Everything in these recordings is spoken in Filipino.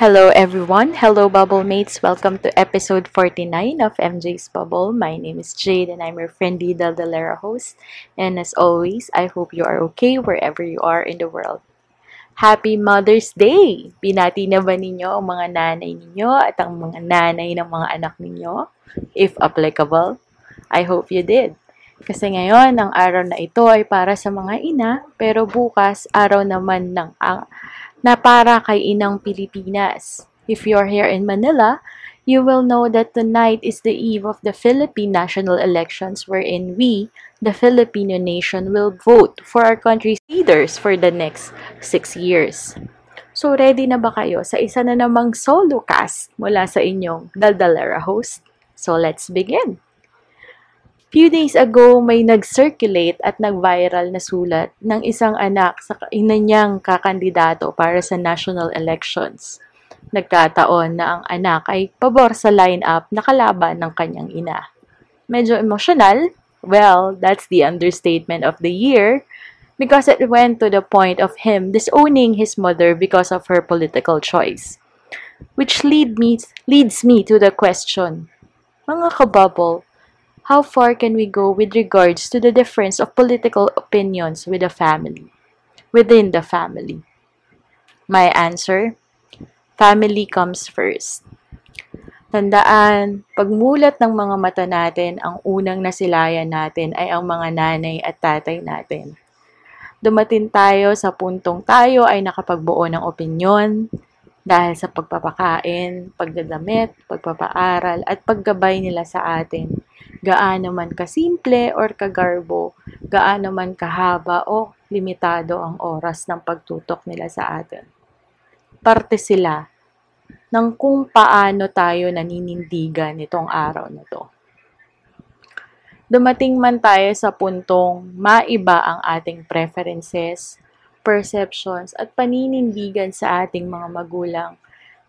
Hello everyone. Hello Bubble Mates. Welcome to episode 49 of MJ's Bubble. My name is Jade and I'm your friendly Daldalera host. And as always, I hope you are okay wherever you are in the world. Happy Mother's Day! Binati na ba ninyo ang mga nanay ninyo at ang mga nanay ng mga anak ninyo? If applicable, I hope you did. Kasi ngayon, ang araw na ito ay para sa mga ina, pero bukas, araw naman ng ang na para kay Inang Pilipinas. If you're here in Manila, you will know that tonight is the eve of the Philippine national elections wherein we, the Filipino nation, will vote for our country's leaders for the next six years. So, ready na ba kayo sa isa na namang solo cast mula sa inyong Daldalera host? So, let's begin! Few days ago, may nag-circulate at nag-viral na sulat ng isang anak sa ina niyang kakandidato para sa national elections. Nagkataon na ang anak ay pabor sa line-up na kalaban ng kanyang ina. Medyo emotional? Well, that's the understatement of the year because it went to the point of him disowning his mother because of her political choice. Which lead me, leads me to the question, mga kabubble, how far can we go with regards to the difference of political opinions with a family, within the family? My answer, family comes first. Tandaan, pagmulat ng mga mata natin, ang unang nasilayan natin ay ang mga nanay at tatay natin. Dumating tayo sa puntong tayo ay nakapagbuo ng opinyon dahil sa pagpapakain, pagdadamit, pagpapaaral at paggabay nila sa atin. Gaano man kasimple or kagarbo, gaano man kahaba o limitado ang oras ng pagtutok nila sa atin. Parte sila ng kung paano tayo naninindigan nitong araw na to. Dumating man tayo sa puntong maiba ang ating preferences, perceptions at paninindigan sa ating mga magulang,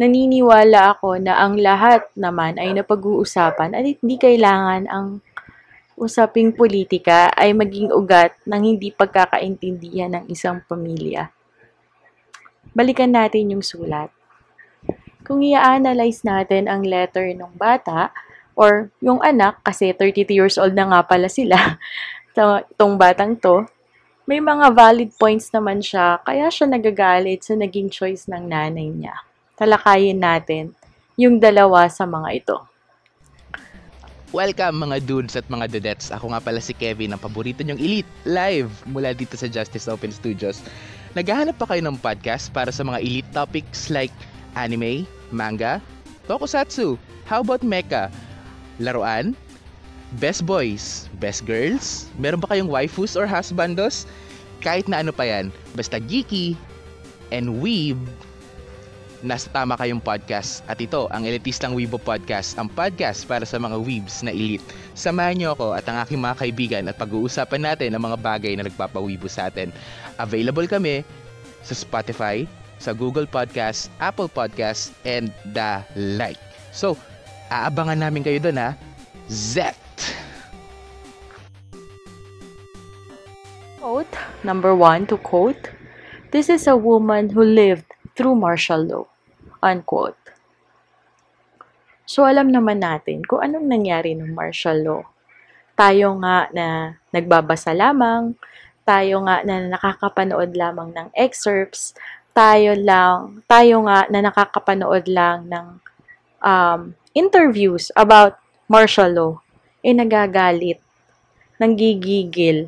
naniniwala ako na ang lahat naman ay napag-uusapan at hindi kailangan ang usaping politika ay maging ugat ng hindi pagkakaintindihan ng isang pamilya. Balikan natin yung sulat. Kung i-analyze natin ang letter ng bata, or yung anak, kasi 32 years old na nga pala sila, itong batang to, may mga valid points naman siya, kaya siya nagagalit sa naging choice ng nanay niya. Talakayin natin yung dalawa sa mga ito. Welcome mga dudes at mga dudettes. Ako nga pala si Kevin, ang paborito niyong elite, live mula dito sa Justice Open Studios. Naghahanap pa kayo ng podcast para sa mga elite topics like anime, manga, tokusatsu, how about mecha, laruan, best boys, best girls, meron ba kayong waifus or husbandos? Kahit na ano pa yan, basta geeky and weeb, nasa tama kayong podcast. At ito, ang Elitistang Weibo Podcast, ang podcast para sa mga weebs na elite. Samahan niyo ako at ang aking mga kaibigan at pag-uusapan natin ang mga bagay na nagpapawibo sa atin. Available kami sa Spotify, sa Google Podcast, Apple Podcast, and the like. So, aabangan namin kayo doon ha. Zet! Quote, number one to quote, This is a woman who lived through martial law. Unquote. So, alam naman natin kung anong nangyari ng martial law. Tayo nga na nagbabasa lamang, tayo nga na nakakapanood lamang ng excerpts, tayo lang, tayo nga na nakakapanood lang ng um, interviews about martial law, eh nagagalit, nanggigigil,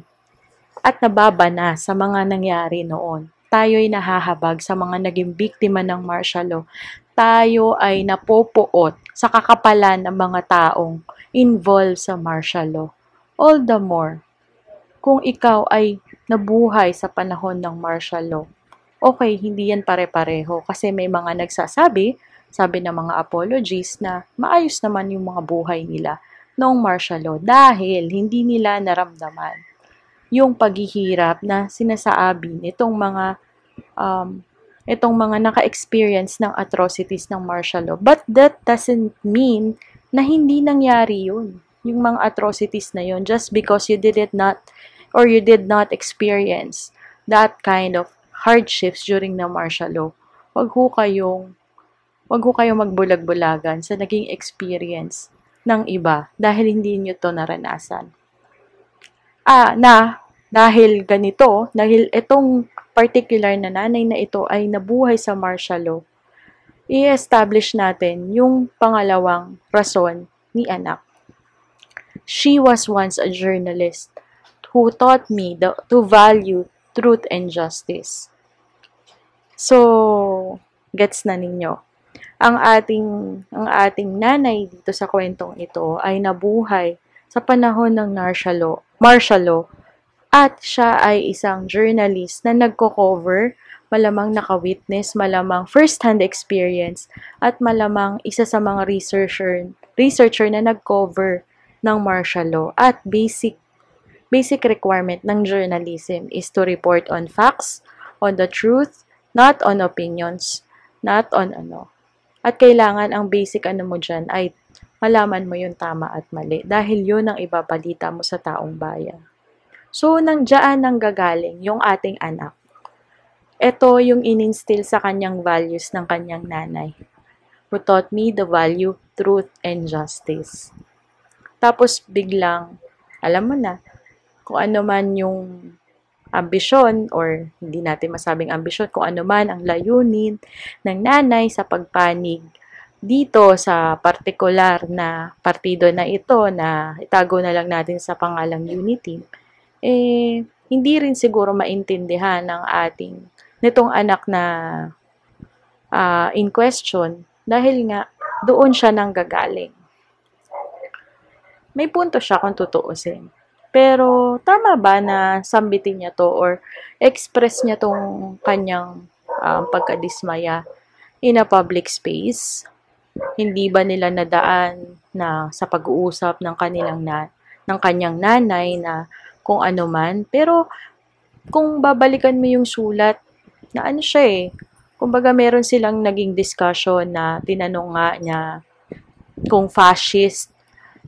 at nababana sa mga nangyari noon tayo'y nahahabag sa mga naging biktima ng martial law, tayo ay napopoot sa kakapalan ng mga taong involved sa martial law. All the more, kung ikaw ay nabuhay sa panahon ng martial law, okay, hindi yan pare-pareho kasi may mga nagsasabi sabi ng mga apologies na maayos naman yung mga buhay nila noong martial law dahil hindi nila naramdaman yung paghihirap na sinasaabi nitong mga um, itong mga naka-experience ng atrocities ng martial law. But that doesn't mean na hindi nangyari yun. Yung mga atrocities na yun just because you did it not or you did not experience that kind of hardships during the martial law. Wag ho kayong wag ho kayong magbulag-bulagan sa naging experience ng iba dahil hindi nyo to naranasan. Ah, na dahil ganito, dahil itong particular na nanay na ito ay nabuhay sa martial law, i-establish natin yung pangalawang rason ni anak. She was once a journalist who taught me the, to value truth and justice. So, gets na ninyo. Ang ating, ang ating nanay dito sa kwentong ito ay nabuhay sa panahon ng martial law, martial law at siya ay isang journalist na nagko-cover, malamang naka-witness, malamang first-hand experience, at malamang isa sa mga researcher, researcher na nag-cover ng martial law. At basic, basic requirement ng journalism is to report on facts, on the truth, not on opinions, not on ano. At kailangan ang basic ano mo dyan ay malaman mo yung tama at mali dahil yun ang ibabalita mo sa taong bayan. So, nang dyan nang gagaling yung ating anak. Ito yung ininstill sa kanyang values ng kanyang nanay, who taught me the value, truth, and justice. Tapos biglang, alam mo na, kung ano man yung ambisyon or hindi natin masabing ambisyon, kung ano man ang layunin ng nanay sa pagpanig dito sa partikular na partido na ito na itago na lang natin sa pangalang unity, eh, hindi rin siguro maintindihan ng ating nitong anak na uh, in question dahil nga doon siya nang gagaling. May punto siya kung tutuusin. Pero tama ba na sambitin niya to or express niya tong kanyang um, pagkadismaya in a public space? Hindi ba nila nadaan na sa pag-uusap ng kanilang na ng kanyang nanay na kung ano man. Pero, kung babalikan mo yung sulat, na ano siya eh, kumbaga meron silang naging discussion na tinanong nga niya kung fascist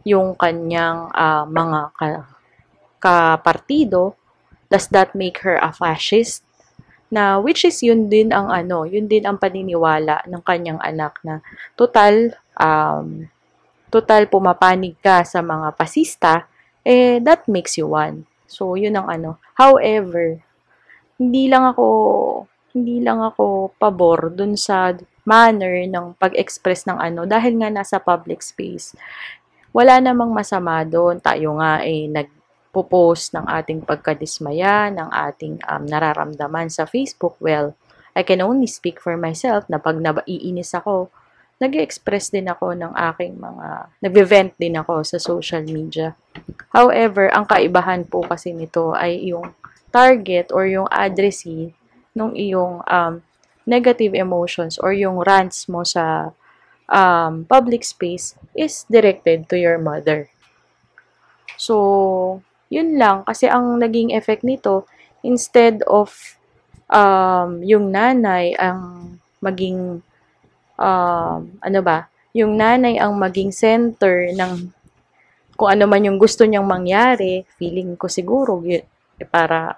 yung kanyang uh, mga ka, kapartido, does that make her a fascist? Na which is yun din ang ano, yun din ang paniniwala ng kanyang anak na total um, total pumapanig ka sa mga pasista, eh, that makes you one. So, yun ang ano. However, hindi lang ako, hindi lang ako pabor dun sa manner ng pag-express ng ano dahil nga nasa public space. Wala namang masama doon. Tayo nga eh nagpo-post ng ating pagkadismaya, ng ating um, nararamdaman sa Facebook. Well, I can only speak for myself na pag naiinis ako, nag express din ako ng aking mga, nag-vent din ako sa social media. However, ang kaibahan po kasi nito ay yung target or yung addressee ng iyong um, negative emotions or yung rants mo sa um, public space is directed to your mother. So, yun lang. Kasi ang naging effect nito, instead of um, yung nanay ang maging um, ano ba, yung nanay ang maging center ng kung ano man yung gusto niyang mangyari, feeling ko siguro eh, para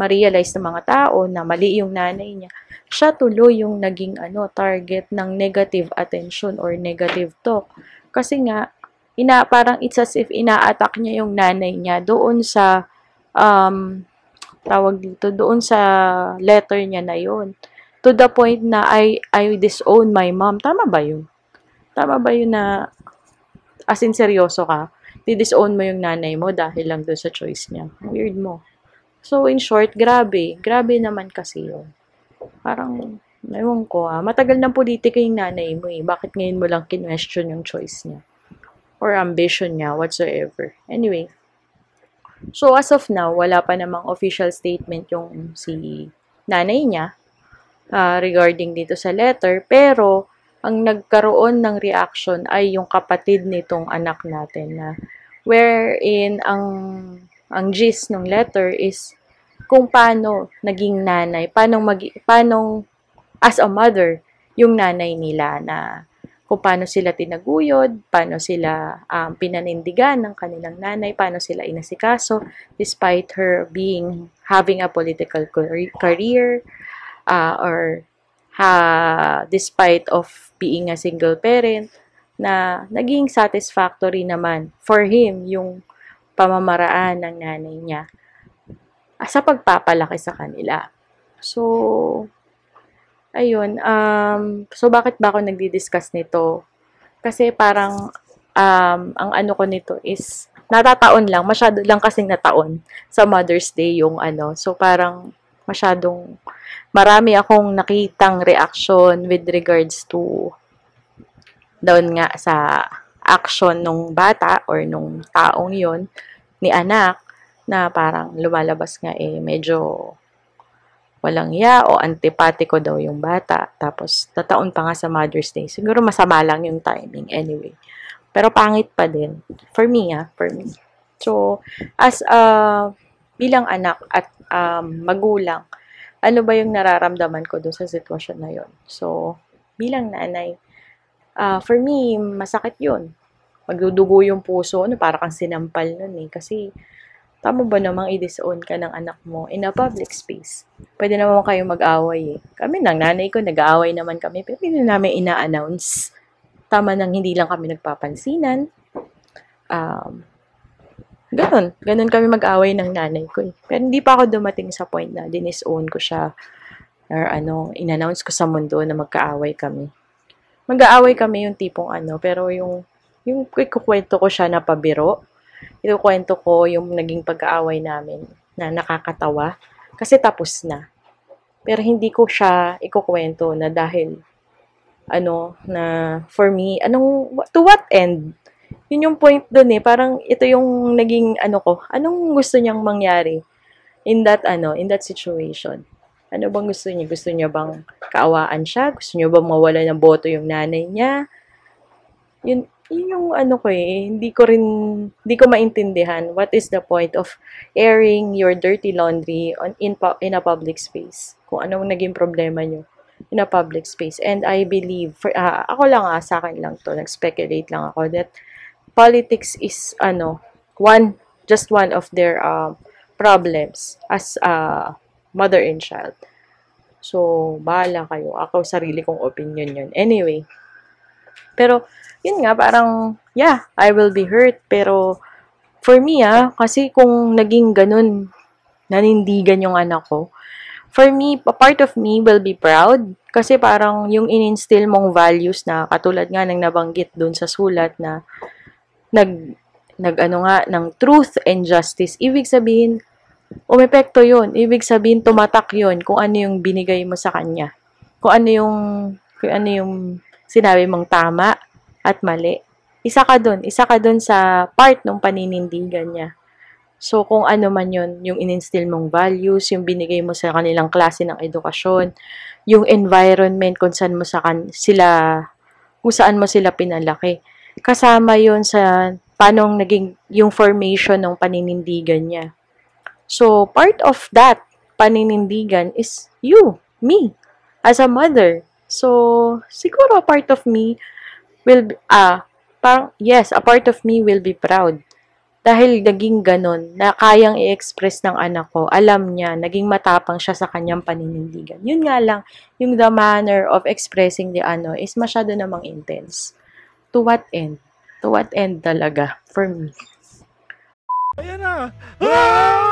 ma-realize ng mga tao na mali yung nanay niya, siya tuloy yung naging ano target ng negative attention or negative talk. Kasi nga, ina, parang it's as if ina-attack niya yung nanay niya doon sa um, tawag dito, doon sa letter niya na yon to the point na I, I disown my mom. Tama ba yun? Tama ba yun na as in seryoso ka? Di-disown mo yung nanay mo dahil lang doon sa choice niya. Weird mo. So, in short, grabe. Grabe naman kasi yun. Parang, ewan ko ah, matagal ng politika yung nanay mo eh. Bakit ngayon mo lang kinwestiyon yung choice niya? Or ambition niya, whatsoever. Anyway, so as of now, wala pa namang official statement yung si nanay niya uh, regarding dito sa letter. Pero, ang nagkaroon ng reaction ay yung kapatid nitong anak natin na wherein ang ang gist ng letter is kung paano naging nanay, paano mag paano as a mother yung nanay nila na kung paano sila tinaguyod, paano sila um, pinanindigan ng kanilang nanay, paano sila inasikaso despite her being having a political career uh, or ha, despite of being a single parent na naging satisfactory naman for him yung pamamaraan ng nanay niya sa pagpapalaki sa kanila. So, ayun, um, so bakit ba ako nagdi-discuss nito? Kasi parang, um, ang ano ko nito is, natataon lang, masyado lang kasing nataon sa Mother's Day yung ano. So, parang, masyadong, marami akong nakitang reaction with regards to, doon nga sa action nung bata or nung taong yon ni anak na parang lumalabas nga eh medyo walang ya o antipatiko daw yung bata. Tapos tataon pa nga sa Mother's Day. Siguro masama lang yung timing anyway. Pero pangit pa din. For me ah, for me. So, as a uh, bilang anak at um, magulang, ano ba yung nararamdaman ko doon sa sitwasyon na yon? So, bilang nanay, uh, for me, masakit yun. Magdudugo yung puso, ano, para kang sinampal nun eh. Kasi, Tama ba namang i-disown ka ng anak mo in a public space? Pwede naman kayong mag-away eh. Kami nang nanay ko, nag-aaway naman kami, pero hindi namin ina-announce. Tama nang hindi lang kami nagpapansinan. Um, ganun. Ganun kami mag-away ng nanay ko eh. Pero hindi pa ako dumating sa point na dinisown ko siya or ano, in-announce ko sa mundo na magkaaway kami. Mag-aaway kami yung tipong ano, pero yung yung kwento ko siya na pabiro, ikukwento ko yung naging pag-aaway namin na nakakatawa kasi tapos na. Pero hindi ko siya ikukwento na dahil ano na for me anong to what end yun yung point doon eh. Parang ito yung naging ano ko. Anong gusto niyang mangyari in that ano in that situation? Ano bang gusto niya? Gusto niya bang kaawaan siya? Gusto niya bang mawala ng boto yung nanay niya? Yun yun yung ano ko eh, hindi ko rin, hindi ko maintindihan. What is the point of airing your dirty laundry on in, in a public space. Kung anong naging problema nyo in a public space. And I believe, for, uh, ako lang ah, sa akin lang to, nag-speculate lang ako that politics is, ano, one, just one of their uh, problems as a mother and child. So, bahala kayo. Ako, sarili kong opinion yun. Anyway, pero, yun nga, parang, yeah, I will be hurt. Pero, for me, ah, kasi kung naging ganun, nanindigan yung anak ko, for me, a part of me will be proud. Kasi parang yung ininstill mong values na katulad nga ng nabanggit dun sa sulat na nag, nag ano nga, ng truth and justice. Ibig sabihin, umepekto yun. Ibig sabihin, tumatak yun kung ano yung binigay mo sa kanya. Kung ano yung, kung ano yung sinabi mong tama at mali. Isa ka dun. Isa ka dun sa part ng paninindigan niya. So, kung ano man yun, yung ininstill mong values, yung binigay mo sa kanilang klase ng edukasyon, yung environment kung saan mo sa kan sila, kung saan mo sila pinalaki. Kasama yun sa paano naging yung formation ng paninindigan niya. So, part of that paninindigan is you, me, as a mother. So, siguro part of me will be, ah, parang, yes, a part of me will be proud. Dahil naging ganon, na kayang i-express ng anak ko, alam niya, naging matapang siya sa kanyang paninindigan. Yun nga lang, yung the manner of expressing the ano is masyado namang intense. To what end? To what end talaga, for me. Ayan na! Ah!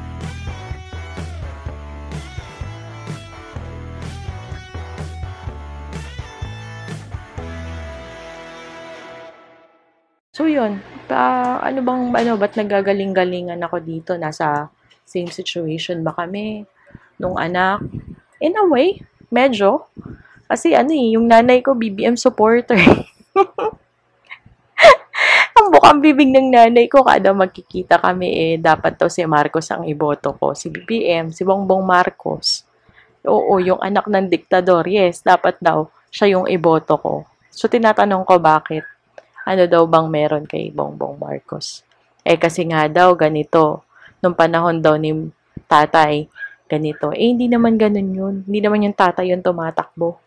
So yun, pa, ano bang, ano, ba't nagagaling-galingan ako dito? Nasa same situation ba kami? Nung anak? In a way, medyo. Kasi ano eh, yung nanay ko, BBM supporter. ang bukang bibig ng nanay ko, kada magkikita kami eh, dapat daw si Marcos ang iboto ko. Si BBM, si Bongbong Marcos. Oo, yung anak ng diktador, yes, dapat daw siya yung iboto ko. So, tinatanong ko bakit ano daw bang meron kay Bongbong Marcos. Eh kasi nga daw ganito, nung panahon daw ni tatay, ganito. Eh hindi naman ganun yun. Hindi naman yung tatay yung tumatakbo.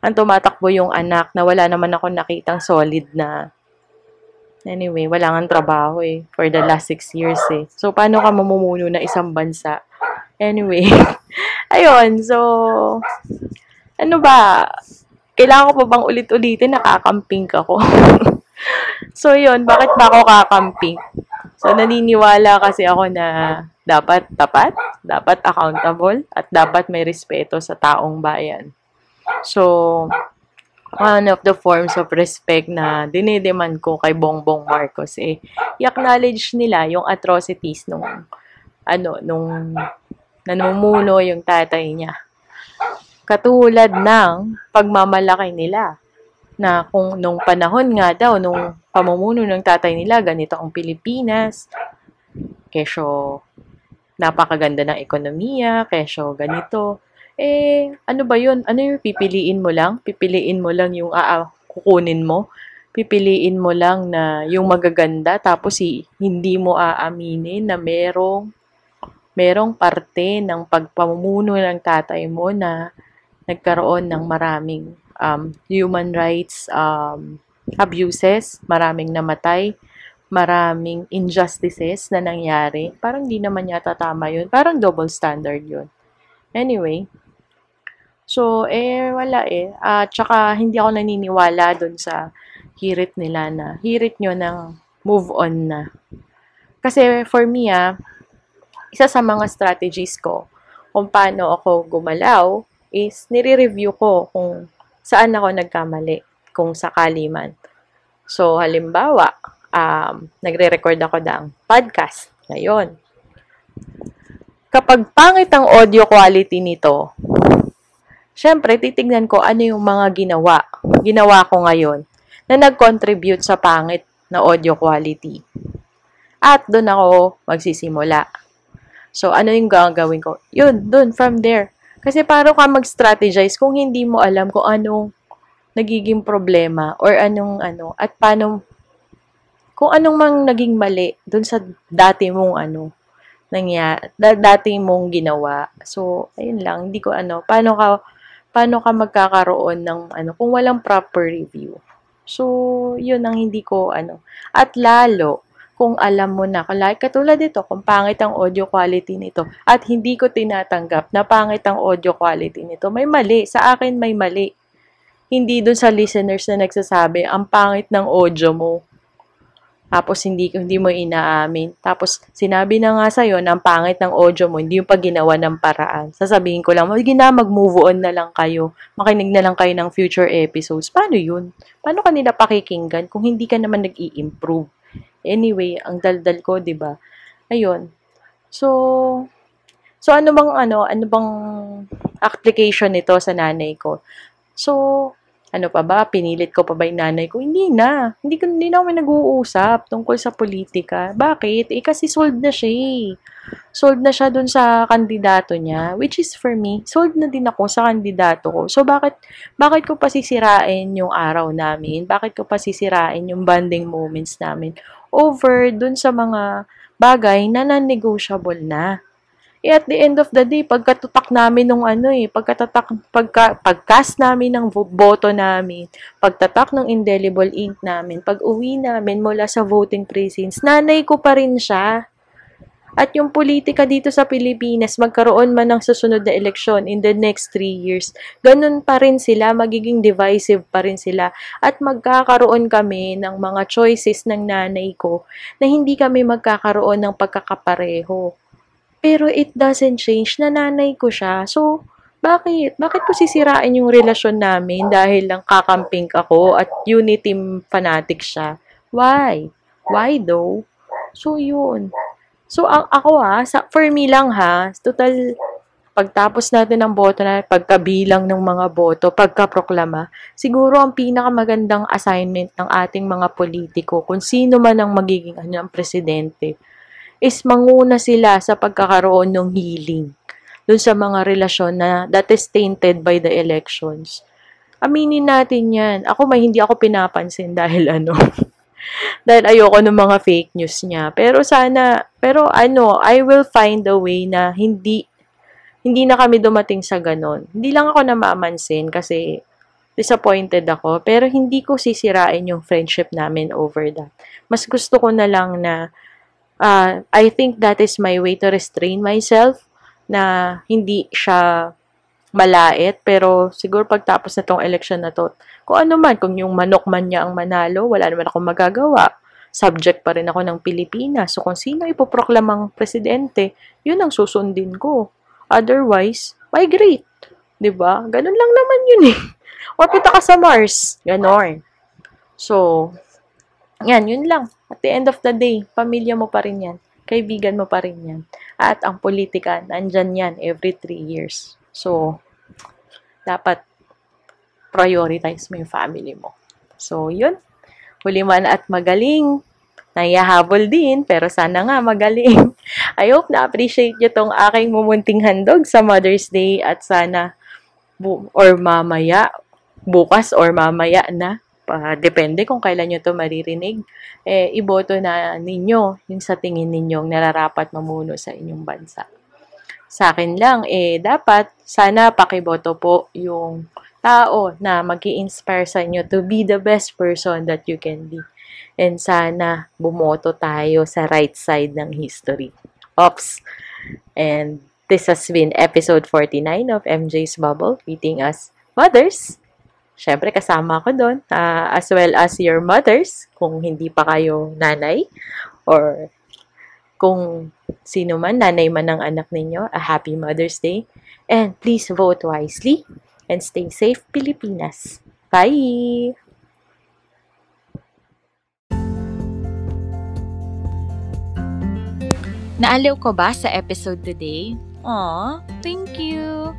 Ang tumatakbo yung anak na wala naman ako nakitang solid na Anyway, wala nga trabaho eh. For the last six years eh. So, paano ka mamumuno na isang bansa? Anyway. Ayun, so, ano ba? Kailangan ko pa bang ulit-ulitin? Nakakamping ako. so, yun. Bakit ba ako kakamping? So, naniniwala kasi ako na dapat tapat, dapat accountable, at dapat may respeto sa taong bayan. So, one of the forms of respect na dinidemand ko kay Bongbong Marcos eh, i-acknowledge nila yung atrocities nung, ano, nung nanumuno yung tatay niya. Katulad ng pagmamalaki nila na kung nung panahon nga daw, nung pamumuno ng tatay nila, ganito ang Pilipinas, kesyo napakaganda ng ekonomiya, kesyo ganito. Eh, ano ba yun? Ano yung pipiliin mo lang? Pipiliin mo lang yung aa, kukunin mo? Pipiliin mo lang na yung magaganda tapos si, hindi mo aaminin na merong merong parte ng pagpamumuno ng tatay mo na nagkaroon ng maraming um, human rights um, abuses, maraming namatay, maraming injustices na nangyari. Parang di naman yata tama yun. Parang double standard yun. Anyway, so, eh, wala eh. At saka, hindi ako naniniwala dun sa hirit nila na, hirit nyo ng move on na. Kasi, for me ah, isa sa mga strategies ko kung paano ako gumalaw is nire-review ko kung saan ako nagkamali, kung sakali man. So, halimbawa, um, nagre-record ako ng podcast ngayon. Kapag pangit ang audio quality nito, syempre, titignan ko ano yung mga ginawa, ginawa ko ngayon na nag-contribute sa pangit na audio quality. At doon ako magsisimula. So, ano yung gagawin ko? Yun, doon, from there. Kasi paano ka mag-strategize kung hindi mo alam kung anong nagiging problema or anong ano, at paano, kung anong mang naging mali doon sa dati mong ano, nangya, da, dati mong ginawa. So, ayun lang, hindi ko ano, paano ka, paano ka magkakaroon ng ano, kung walang proper review. So, yun ang hindi ko ano. At lalo, kung alam mo na, like katulad dito, kung pangit ang audio quality nito, at hindi ko tinatanggap na pangit ang audio quality nito, may mali. Sa akin, may mali. Hindi dun sa listeners na nagsasabi, ang pangit ng audio mo. Tapos hindi, hindi mo inaamin. Tapos sinabi na nga sa'yo na ang pangit ng audio mo, hindi yung pag ginawa ng paraan. Sasabihin ko lang, sige na, mag-move on na lang kayo. Makinig na lang kayo ng future episodes. Paano yun? Paano kanila pakikinggan kung hindi ka naman nag-i-improve? Anyway, ang daldal ko, 'di ba? Ayun. So So ano bang ano, ano bang application nito sa nanay ko? So ano pa ba? Pinilit ko pa ba yung nanay ko? Hindi na. Hindi, ko, hindi na kami nag-uusap tungkol sa politika. Bakit? Eh, kasi sold na siya eh. Sold na siya dun sa kandidato niya. Which is for me, sold na din ako sa kandidato ko. So, bakit, bakit ko pa sisirain yung araw namin? Bakit ko pa sisirain yung bonding moments namin? Over dun sa mga bagay na non-negotiable na. Eh, at the end of the day, pagkatutak namin ng ano eh, pagkatatak, pagka, pagcast namin ng boto namin, pagtatak ng indelible ink namin, pag uwi namin mula sa voting precincts, nanay ko pa rin siya. At yung politika dito sa Pilipinas, magkaroon man ng susunod na eleksyon in the next three years, ganun pa rin sila, magiging divisive pa rin sila. At magkakaroon kami ng mga choices ng nanay ko na hindi kami magkakaroon ng pagkakapareho. Pero it doesn't change na nanay ko siya. So, bakit? Bakit ko sisirain yung relasyon namin dahil lang kakamping ako at unity fanatic siya? Why? Why though? So, yun. So, ang, ako ha, sa, for me lang ha, total, pagtapos natin ng boto na, pagkabilang ng mga boto, pagkaproklama, siguro ang pinakamagandang assignment ng ating mga politiko, kung sino man ang magiging ano, ang presidente, is manguna sila sa pagkakaroon ng healing dun sa mga relasyon na that is tainted by the elections. Aminin natin yan. Ako may hindi ako pinapansin dahil ano, dahil ayoko ng mga fake news niya. Pero sana, pero ano, I will find a way na hindi, hindi na kami dumating sa ganon. Hindi lang ako namamansin kasi disappointed ako, pero hindi ko sisirain yung friendship namin over that. Mas gusto ko na lang na uh, I think that is my way to restrain myself na hindi siya malait pero siguro pagtapos na tong election na to kung ano man kung yung manok man niya ang manalo wala naman akong magagawa. Subject pa rin ako ng Pilipinas. So kung sino ipoproklamang presidente yun ang susundin ko. Otherwise migrate. 'di ba ganun lang naman yun eh. Or punta ka sa Mars. Ganon. So yan yun lang. At the end of the day, pamilya mo pa rin yan. Kaibigan mo pa rin yan. At ang politika, nandyan yan every three years. So, dapat prioritize mo yung family mo. So, yun. Huli man at magaling. Nayahabol din, pero sana nga magaling. I hope na-appreciate nyo tong aking mumunting handog sa Mother's Day at sana bu- or mamaya, bukas or mamaya na uh, depende kung kailan nyo to maririnig, eh, iboto na ninyo yung sa tingin ninyong nararapat mamuno sa inyong bansa. Sa akin lang, eh, dapat sana pakiboto po yung tao na mag inspire sa inyo to be the best person that you can be. And sana bumoto tayo sa right side ng history. Ops! And this has been episode 49 of MJ's Bubble, greeting us mothers syempre kasama ako doon, uh, as well as your mothers, kung hindi pa kayo nanay, or kung sino man, nanay man ng anak ninyo, a happy Mother's Day. And please vote wisely and stay safe, Pilipinas. Bye! Naaliw ko ba sa episode today? Aw, thank you!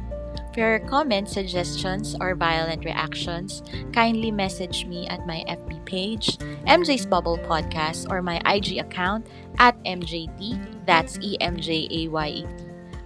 For your comments, suggestions, or violent reactions, kindly message me at my FB page, MJ's Bubble Podcast, or my IG account at MJT, that's E-M-J-A-Y-E-T.